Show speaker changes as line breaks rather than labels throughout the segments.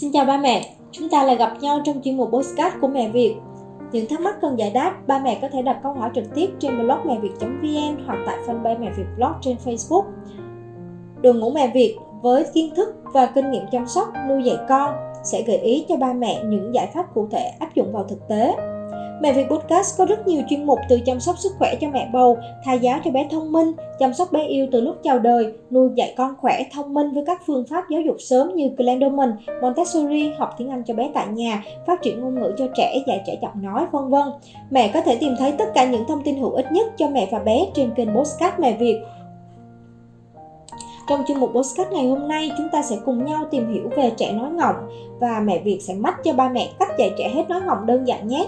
Xin chào ba mẹ, chúng ta lại gặp nhau trong chuyên mục postcard của Mẹ Việt. Những thắc mắc cần giải đáp, ba mẹ có thể đặt câu hỏi trực tiếp trên blog mẹ việt.vn hoặc tại fanpage Mẹ Việt Blog trên Facebook. Đội ngũ Mẹ Việt với kiến thức và kinh nghiệm chăm sóc, nuôi dạy con sẽ gợi ý cho ba mẹ những giải pháp cụ thể áp dụng vào thực tế Mẹ Việt Podcast có rất nhiều chuyên mục từ chăm sóc sức khỏe cho mẹ bầu, thai giáo cho bé thông minh, chăm sóc bé yêu từ lúc chào đời, nuôi dạy con khỏe, thông minh với các phương pháp giáo dục sớm như Glendoman, Montessori, học tiếng Anh cho bé tại nhà, phát triển ngôn ngữ cho trẻ, dạy trẻ giọng nói, vân vân. Mẹ có thể tìm thấy tất cả những thông tin hữu ích nhất cho mẹ và bé trên kênh Podcast Mẹ Việt. Trong chuyên mục Postcard ngày hôm nay, chúng ta sẽ cùng nhau tìm hiểu về trẻ nói ngọng và mẹ Việt sẽ mách cho ba mẹ cách dạy trẻ hết nói ngọng đơn giản nhé.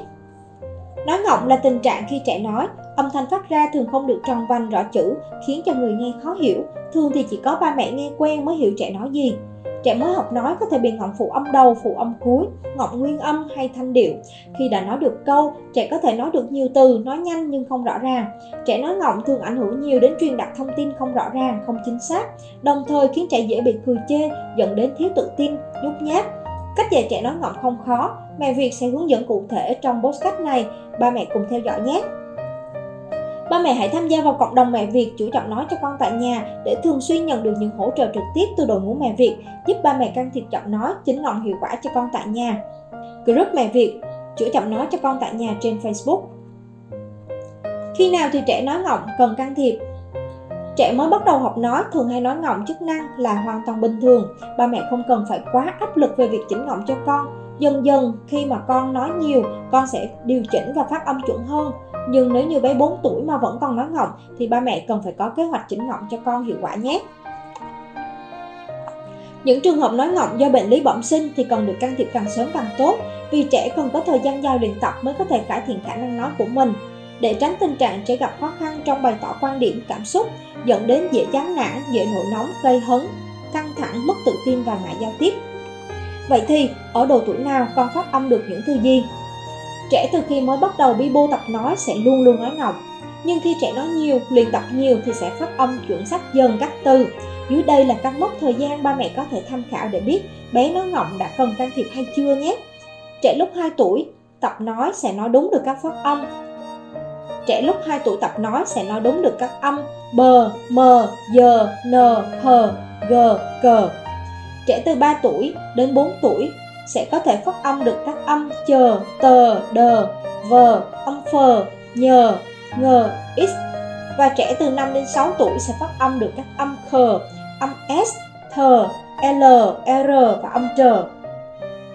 Nói ngọng là tình trạng khi trẻ nói, âm thanh phát ra thường không được tròn vành rõ chữ, khiến cho người nghe khó hiểu. Thường thì chỉ có ba mẹ nghe quen mới hiểu trẻ nói gì. Trẻ mới học nói có thể bị ngọng phụ âm đầu, phụ âm cuối, ngọng nguyên âm hay thanh điệu. Khi đã nói được câu, trẻ có thể nói được nhiều từ, nói nhanh nhưng không rõ ràng. Trẻ nói ngọng thường ảnh hưởng nhiều đến truyền đạt thông tin không rõ ràng, không chính xác, đồng thời khiến trẻ dễ bị cười chê, dẫn đến thiếu tự tin, nhút nhát, Cách dạy trẻ nói ngọng không khó, mẹ Việt sẽ hướng dẫn cụ thể trong podcast này, ba mẹ cùng theo dõi nhé. Ba mẹ hãy tham gia vào cộng đồng mẹ Việt chủ trọng nói cho con tại nhà để thường xuyên nhận được những hỗ trợ trực tiếp từ đội ngũ mẹ Việt, giúp ba mẹ can thiệp giọng nói chính ngọng hiệu quả cho con tại nhà. Group mẹ Việt chủ trọng nói cho con tại nhà trên Facebook. Khi nào thì trẻ nói ngọng cần can thiệp? Trẻ mới bắt đầu học nói thường hay nói ngọng chức năng là hoàn toàn bình thường. Ba mẹ không cần phải quá áp lực về việc chỉnh ngọng cho con. Dần dần khi mà con nói nhiều, con sẽ điều chỉnh và phát âm chuẩn hơn. Nhưng nếu như bé 4 tuổi mà vẫn còn nói ngọng thì ba mẹ cần phải có kế hoạch chỉnh ngọng cho con hiệu quả nhé. Những trường hợp nói ngọng do bệnh lý bẩm sinh thì cần được can thiệp càng sớm càng tốt vì trẻ cần có thời gian dài luyện tập mới có thể cải thiện khả năng nói của mình để tránh tình trạng trẻ gặp khó khăn trong bày tỏ quan điểm, cảm xúc, dẫn đến dễ chán nản, dễ nổi nóng, gây hấn, căng thẳng, mất tự tin và ngại giao tiếp. Vậy thì, ở độ tuổi nào con phát âm được những từ gì trẻ từ khi mới bắt đầu bi bô tập nói sẽ luôn luôn nói ngọng, nhưng khi trẻ nói nhiều, luyện tập nhiều thì sẽ phát âm chuẩn xác dần các từ. Dưới đây là các mốc thời gian ba mẹ có thể tham khảo để biết bé nói ngọng đã cần can thiệp hay chưa nhé. Trẻ lúc 2 tuổi tập nói sẽ nói đúng được các phát âm Trẻ lúc 2 tuổi tập nói sẽ nói đúng được các âm b, m, giờ, n, h, g, cờ. Trẻ từ 3 tuổi đến 4 tuổi sẽ có thể phát âm được các âm chờ, tờ, đờ, vờ, âm phờ, nhờ, ngờ, x. Và trẻ từ 5 đến 6 tuổi sẽ phát âm được các âm khờ, âm s, thờ, l, r và âm trờ.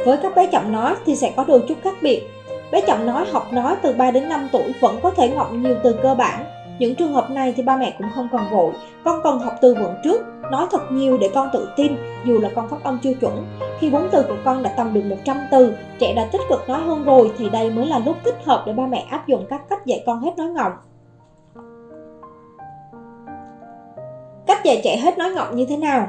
Với các bé chậm nói thì sẽ có đôi chút khác biệt Bé chậm nói học nói từ 3 đến 5 tuổi vẫn có thể ngọng nhiều từ cơ bản. Những trường hợp này thì ba mẹ cũng không cần vội. Con cần học từ vựng trước, nói thật nhiều để con tự tin dù là con phát âm chưa chuẩn. Khi vốn từ của con đã tầm được 100 từ, trẻ đã tích cực nói hơn rồi thì đây mới là lúc thích hợp để ba mẹ áp dụng các cách dạy con hết nói ngọng. Cách dạy trẻ hết nói ngọng như thế nào?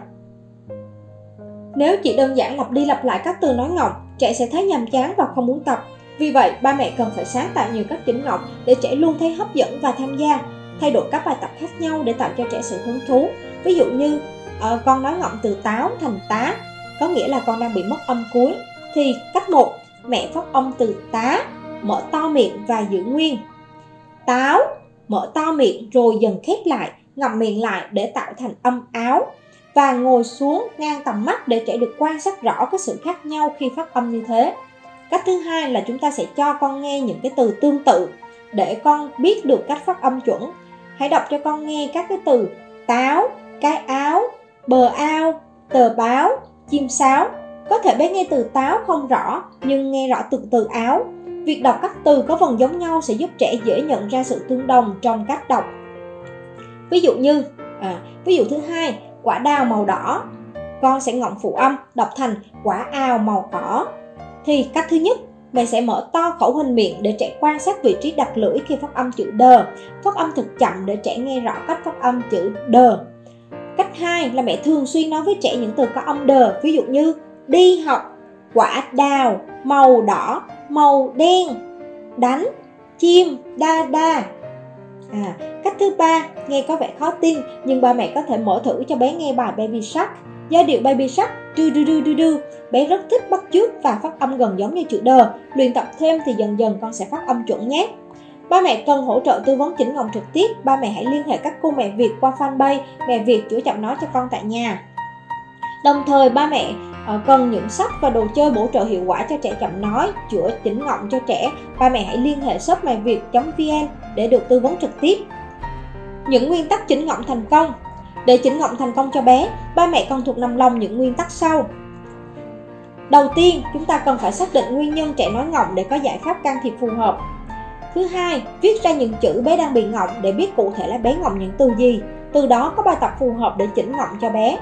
Nếu chỉ đơn giản lặp đi lặp lại các từ nói ngọng, trẻ sẽ thấy nhàm chán và không muốn tập vì vậy, ba mẹ cần phải sáng tạo nhiều cách chỉnh ngọng để trẻ luôn thấy hấp dẫn và tham gia. Thay đổi các bài tập khác nhau để tạo cho trẻ sự hứng thú. Ví dụ như uh, con nói ngọng từ táo thành tá, có nghĩa là con đang bị mất âm cuối. Thì cách 1, mẹ phát âm từ tá, mở to miệng và giữ nguyên. Táo, mở to miệng rồi dần khép lại, ngậm miệng lại để tạo thành âm áo và ngồi xuống ngang tầm mắt để trẻ được quan sát rõ các sự khác nhau khi phát âm như thế. Cách thứ hai là chúng ta sẽ cho con nghe những cái từ tương tự để con biết được cách phát âm chuẩn. Hãy đọc cho con nghe các cái từ táo, cái áo, bờ ao, tờ báo, chim sáo. Có thể bé nghe từ táo không rõ nhưng nghe rõ từ từ áo. Việc đọc các từ có phần giống nhau sẽ giúp trẻ dễ nhận ra sự tương đồng trong cách đọc. Ví dụ như, à, ví dụ thứ hai, quả đào màu đỏ. Con sẽ ngọng phụ âm, đọc thành quả ao màu cỏ thì cách thứ nhất mẹ sẽ mở to khẩu hình miệng để trẻ quan sát vị trí đặt lưỡi khi phát âm chữ đờ phát âm thật chậm để trẻ nghe rõ cách phát âm chữ đờ cách hai là mẹ thường xuyên nói với trẻ những từ có âm đờ ví dụ như đi học quả đào màu đỏ màu đen đánh chim đa đa. À, cách thứ ba nghe có vẻ khó tin nhưng ba mẹ có thể mở thử cho bé nghe bài baby shark giai điệu baby shark du du du du du bé rất thích bắt chước và phát âm gần giống như chữ đờ luyện tập thêm thì dần dần con sẽ phát âm chuẩn nhé Ba mẹ cần hỗ trợ tư vấn chỉnh ngọng trực tiếp, ba mẹ hãy liên hệ các cô mẹ Việt qua fanpage Mẹ Việt chữa chậm nói cho con tại nhà. Đồng thời ba mẹ ờ, cần những sách và đồ chơi bổ trợ hiệu quả cho trẻ chậm nói, chữa chỉnh ngọng cho trẻ. Ba mẹ hãy liên hệ shop mẹ việt.vn để được tư vấn trực tiếp. Những nguyên tắc chỉnh ngọng thành công để chỉnh ngọng thành công cho bé, ba mẹ cần thuộc nằm lòng những nguyên tắc sau. Đầu tiên, chúng ta cần phải xác định nguyên nhân trẻ nói ngọng để có giải pháp can thiệp phù hợp. Thứ hai, viết ra những chữ bé đang bị ngọng để biết cụ thể là bé ngọng những từ gì. Từ đó có bài tập phù hợp để chỉnh ngọng cho bé.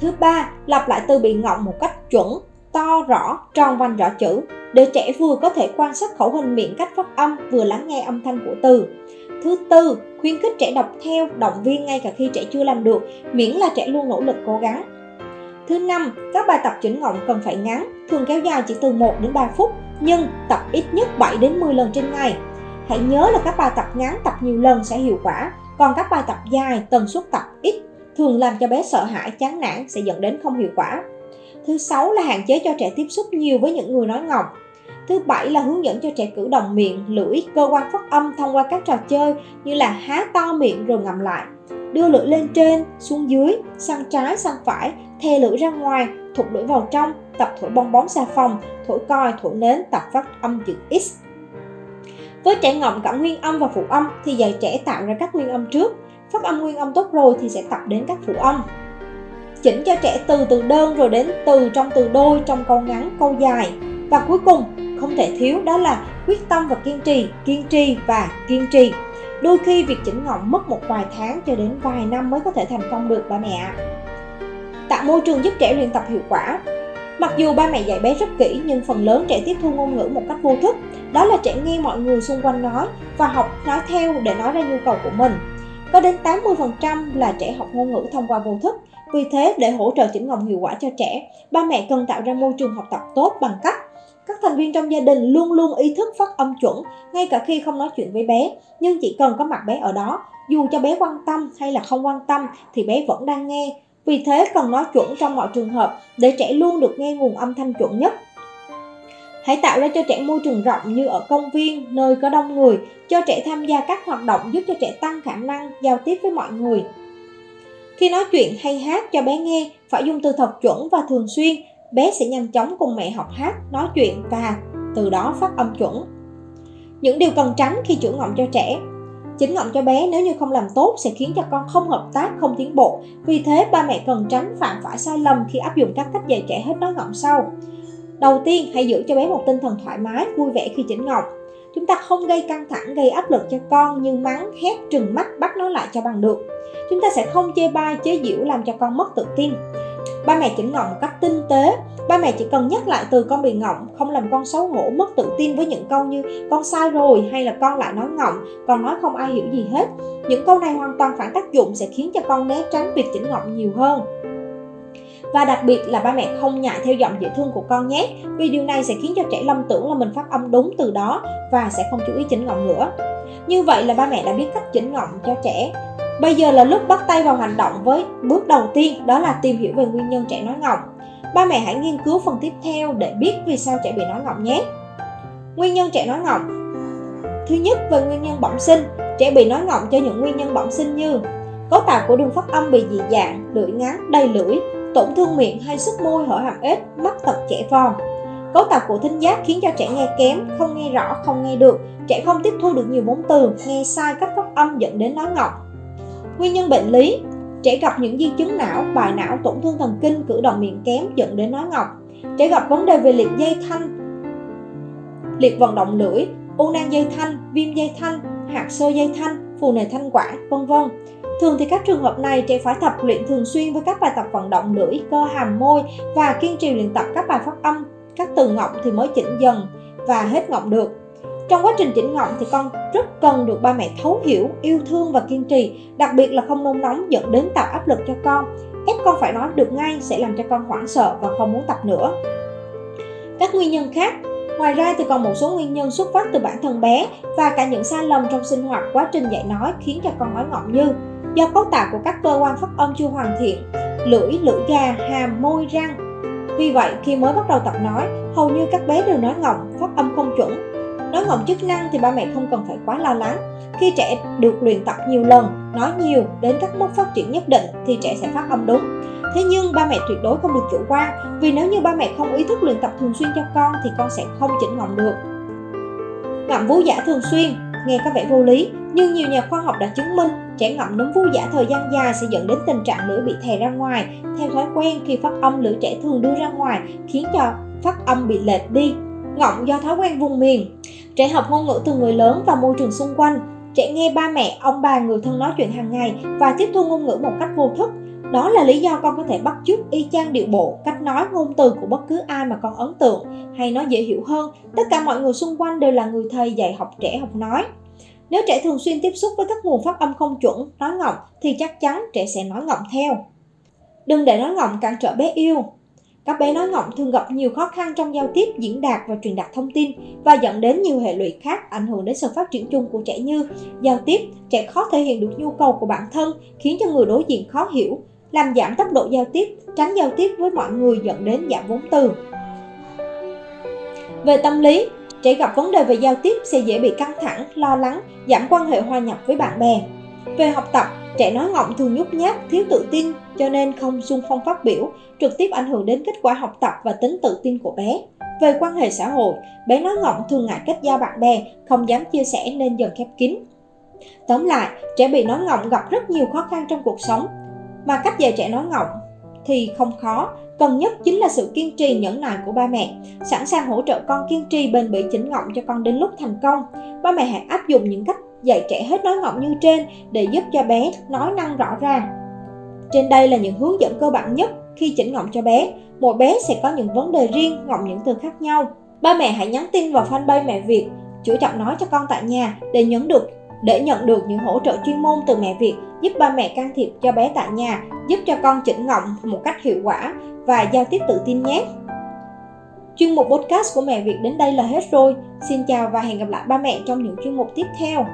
Thứ ba, lặp lại từ bị ngọng một cách chuẩn, to rõ, tròn vành rõ chữ để trẻ vừa có thể quan sát khẩu hình miệng cách phát âm vừa lắng nghe âm thanh của từ. Thứ tư, khuyến khích trẻ đọc theo, động viên ngay cả khi trẻ chưa làm được, miễn là trẻ luôn nỗ lực cố gắng. Thứ năm, các bài tập chỉnh ngọng cần phải ngắn, thường kéo dài chỉ từ 1 đến 3 phút, nhưng tập ít nhất 7 đến 10 lần trên ngày. Hãy nhớ là các bài tập ngắn tập nhiều lần sẽ hiệu quả, còn các bài tập dài tần suất tập ít thường làm cho bé sợ hãi, chán nản sẽ dẫn đến không hiệu quả. Thứ sáu là hạn chế cho trẻ tiếp xúc nhiều với những người nói ngọng. Thứ bảy là hướng dẫn cho trẻ cử động miệng, lưỡi, cơ quan phát âm thông qua các trò chơi như là há to miệng rồi ngậm lại, đưa lưỡi lên trên, xuống dưới, sang trái, sang phải, thè lưỡi ra ngoài, thụt lưỡi vào trong, tập thổi bong bóng xà phòng, thổi coi, thổi nến, tập phát âm chữ X. Với trẻ ngọng cả nguyên âm và phụ âm thì dạy trẻ tạo ra các nguyên âm trước, phát âm nguyên âm tốt rồi thì sẽ tập đến các phụ âm. Chỉnh cho trẻ từ từ đơn rồi đến từ trong từ đôi trong câu ngắn, câu dài. Và cuối cùng, không thể thiếu đó là quyết tâm và kiên trì, kiên trì và kiên trì. Đôi khi việc chỉnh ngọng mất một vài tháng cho đến vài năm mới có thể thành công được ba mẹ ạ. Tạo môi trường giúp trẻ luyện tập hiệu quả. Mặc dù ba mẹ dạy bé rất kỹ nhưng phần lớn trẻ tiếp thu ngôn ngữ một cách vô thức. Đó là trẻ nghe mọi người xung quanh nói và học nói theo để nói ra nhu cầu của mình. Có đến 80% là trẻ học ngôn ngữ thông qua vô thức. Vì thế, để hỗ trợ chỉnh ngọng hiệu quả cho trẻ, ba mẹ cần tạo ra môi trường học tập tốt bằng cách các thành viên trong gia đình luôn luôn ý thức phát âm chuẩn ngay cả khi không nói chuyện với bé, nhưng chỉ cần có mặt bé ở đó, dù cho bé quan tâm hay là không quan tâm thì bé vẫn đang nghe. Vì thế cần nói chuẩn trong mọi trường hợp để trẻ luôn được nghe nguồn âm thanh chuẩn nhất. Hãy tạo ra cho trẻ môi trường rộng như ở công viên, nơi có đông người, cho trẻ tham gia các hoạt động giúp cho trẻ tăng khả năng giao tiếp với mọi người. Khi nói chuyện hay hát cho bé nghe, phải dùng từ thật chuẩn và thường xuyên, bé sẽ nhanh chóng cùng mẹ học hát, nói chuyện và từ đó phát âm chuẩn. Những điều cần tránh khi chữa ngọng cho trẻ Chỉnh ngọng cho bé nếu như không làm tốt sẽ khiến cho con không hợp tác, không tiến bộ. Vì thế, ba mẹ cần tránh phạm phải sai lầm khi áp dụng các cách dạy trẻ hết nói ngọng sau. Đầu tiên, hãy giữ cho bé một tinh thần thoải mái, vui vẻ khi chỉnh ngọng. Chúng ta không gây căng thẳng, gây áp lực cho con như mắng, hét, trừng mắt, bắt nó lại cho bằng được. Chúng ta sẽ không chê bai, chế giễu làm cho con mất tự tin. Ba mẹ chỉnh ngọng một cách tinh tế, ba mẹ chỉ cần nhắc lại từ con bị ngọng, không làm con xấu hổ, mất tự tin với những câu như con sai rồi hay là con lại nói ngọng, con nói không ai hiểu gì hết. Những câu này hoàn toàn phản tác dụng sẽ khiến cho con né tránh việc chỉnh ngọng nhiều hơn. Và đặc biệt là ba mẹ không ngại theo giọng dễ thương của con nhé Vì điều này sẽ khiến cho trẻ lầm tưởng là mình phát âm đúng từ đó Và sẽ không chú ý chỉnh ngọng nữa Như vậy là ba mẹ đã biết cách chỉnh ngọng cho trẻ Bây giờ là lúc bắt tay vào hành động với bước đầu tiên đó là tìm hiểu về nguyên nhân trẻ nói ngọng. Ba mẹ hãy nghiên cứu phần tiếp theo để biết vì sao trẻ bị nói ngọng nhé. Nguyên nhân trẻ nói ngọng Thứ nhất về nguyên nhân bẩm sinh, trẻ bị nói ngọng cho những nguyên nhân bẩm sinh như cấu tạo của đường phát âm bị dị dạng, lưỡi ngắn, đầy lưỡi, tổn thương miệng hay sức môi hở hàm ếch, mắt tật trẻ phòn. Cấu tạo của thính giác khiến cho trẻ nghe kém, không nghe rõ, không nghe được, trẻ không tiếp thu được nhiều vốn từ, nghe sai cách phát âm dẫn đến nói ngọng. Nguyên nhân bệnh lý Trẻ gặp những di chứng não, bài não, tổn thương thần kinh, cử động miệng kém dẫn đến nói ngọng. Trẻ gặp vấn đề về liệt dây thanh, liệt vận động lưỡi, u nang dây thanh, viêm dây thanh, hạt sơ dây thanh, phù nề thanh quản, vân vân. Thường thì các trường hợp này trẻ phải tập luyện thường xuyên với các bài tập vận động lưỡi, cơ hàm môi và kiên trì luyện tập các bài phát âm, các từ ngọng thì mới chỉnh dần và hết ngọng được. Trong quá trình chỉnh ngọng thì con rất cần được ba mẹ thấu hiểu, yêu thương và kiên trì, đặc biệt là không nôn nóng dẫn đến tạo áp lực cho con. Ép con phải nói được ngay sẽ làm cho con hoảng sợ và không muốn tập nữa. Các nguyên nhân khác Ngoài ra thì còn một số nguyên nhân xuất phát từ bản thân bé và cả những sai lầm trong sinh hoạt quá trình dạy nói khiến cho con nói ngọng như do cấu tạo của các cơ quan phát âm chưa hoàn thiện, lưỡi, lưỡi gà, hàm, môi, răng. Vì vậy, khi mới bắt đầu tập nói, hầu như các bé đều nói ngọng, phát âm không chuẩn. Nói ngọng chức năng thì ba mẹ không cần phải quá lo lắng. Khi trẻ được luyện tập nhiều lần, nói nhiều đến các mức phát triển nhất định thì trẻ sẽ phát âm đúng. Thế nhưng ba mẹ tuyệt đối không được chủ quan vì nếu như ba mẹ không ý thức luyện tập thường xuyên cho con thì con sẽ không chỉnh ngọng được. Ngậm vú giả thường xuyên nghe có vẻ vô lý nhưng nhiều nhà khoa học đã chứng minh trẻ ngậm núm vú giả thời gian dài sẽ dẫn đến tình trạng lưỡi bị thè ra ngoài theo thói quen khi phát âm lưỡi trẻ thường đưa ra ngoài khiến cho phát âm bị lệch đi ngọng do thói quen vùng miền trẻ học ngôn ngữ từ người lớn và môi trường xung quanh trẻ nghe ba mẹ ông bà người thân nói chuyện hàng ngày và tiếp thu ngôn ngữ một cách vô thức đó là lý do con có thể bắt chước y chang điệu bộ, cách nói ngôn từ của bất cứ ai mà con ấn tượng hay nói dễ hiểu hơn. Tất cả mọi người xung quanh đều là người thầy dạy học trẻ học nói. Nếu trẻ thường xuyên tiếp xúc với các nguồn phát âm không chuẩn, nói ngọng thì chắc chắn trẻ sẽ nói ngọng theo. Đừng để nói ngọng cản trở bé yêu. Các bé nói ngọng thường gặp nhiều khó khăn trong giao tiếp, diễn đạt và truyền đạt thông tin và dẫn đến nhiều hệ lụy khác ảnh hưởng đến sự phát triển chung của trẻ như giao tiếp, trẻ khó thể hiện được nhu cầu của bản thân, khiến cho người đối diện khó hiểu, làm giảm tốc độ giao tiếp, tránh giao tiếp với mọi người dẫn đến giảm vốn từ. Về tâm lý, trẻ gặp vấn đề về giao tiếp sẽ dễ bị căng thẳng, lo lắng, giảm quan hệ hòa nhập với bạn bè. Về học tập, trẻ nói ngọng thường nhút nhát, thiếu tự tin cho nên không xung phong phát biểu, trực tiếp ảnh hưởng đến kết quả học tập và tính tự tin của bé. Về quan hệ xã hội, bé nói ngọng thường ngại kết giao bạn bè, không dám chia sẻ nên dần khép kín. Tóm lại, trẻ bị nói ngọng gặp rất nhiều khó khăn trong cuộc sống, mà cách dạy trẻ nói ngọng thì không khó, cần nhất chính là sự kiên trì nhẫn nại của ba mẹ, sẵn sàng hỗ trợ con kiên trì bền bỉ chỉnh ngọng cho con đến lúc thành công. Ba mẹ hãy áp dụng những cách dạy trẻ hết nói ngọng như trên để giúp cho bé nói năng rõ ràng. Trên đây là những hướng dẫn cơ bản nhất khi chỉnh ngọng cho bé. Mỗi bé sẽ có những vấn đề riêng, ngọng những từ khác nhau. Ba mẹ hãy nhắn tin vào fanpage mẹ Việt, chủ trọng nói cho con tại nhà để nhấn được để nhận được những hỗ trợ chuyên môn từ mẹ Việt giúp ba mẹ can thiệp cho bé tại nhà, giúp cho con chỉnh ngọng một cách hiệu quả và giao tiếp tự tin nhé. Chuyên mục podcast của mẹ Việt đến đây là hết rồi. Xin chào và hẹn gặp lại ba mẹ trong những chuyên mục tiếp theo.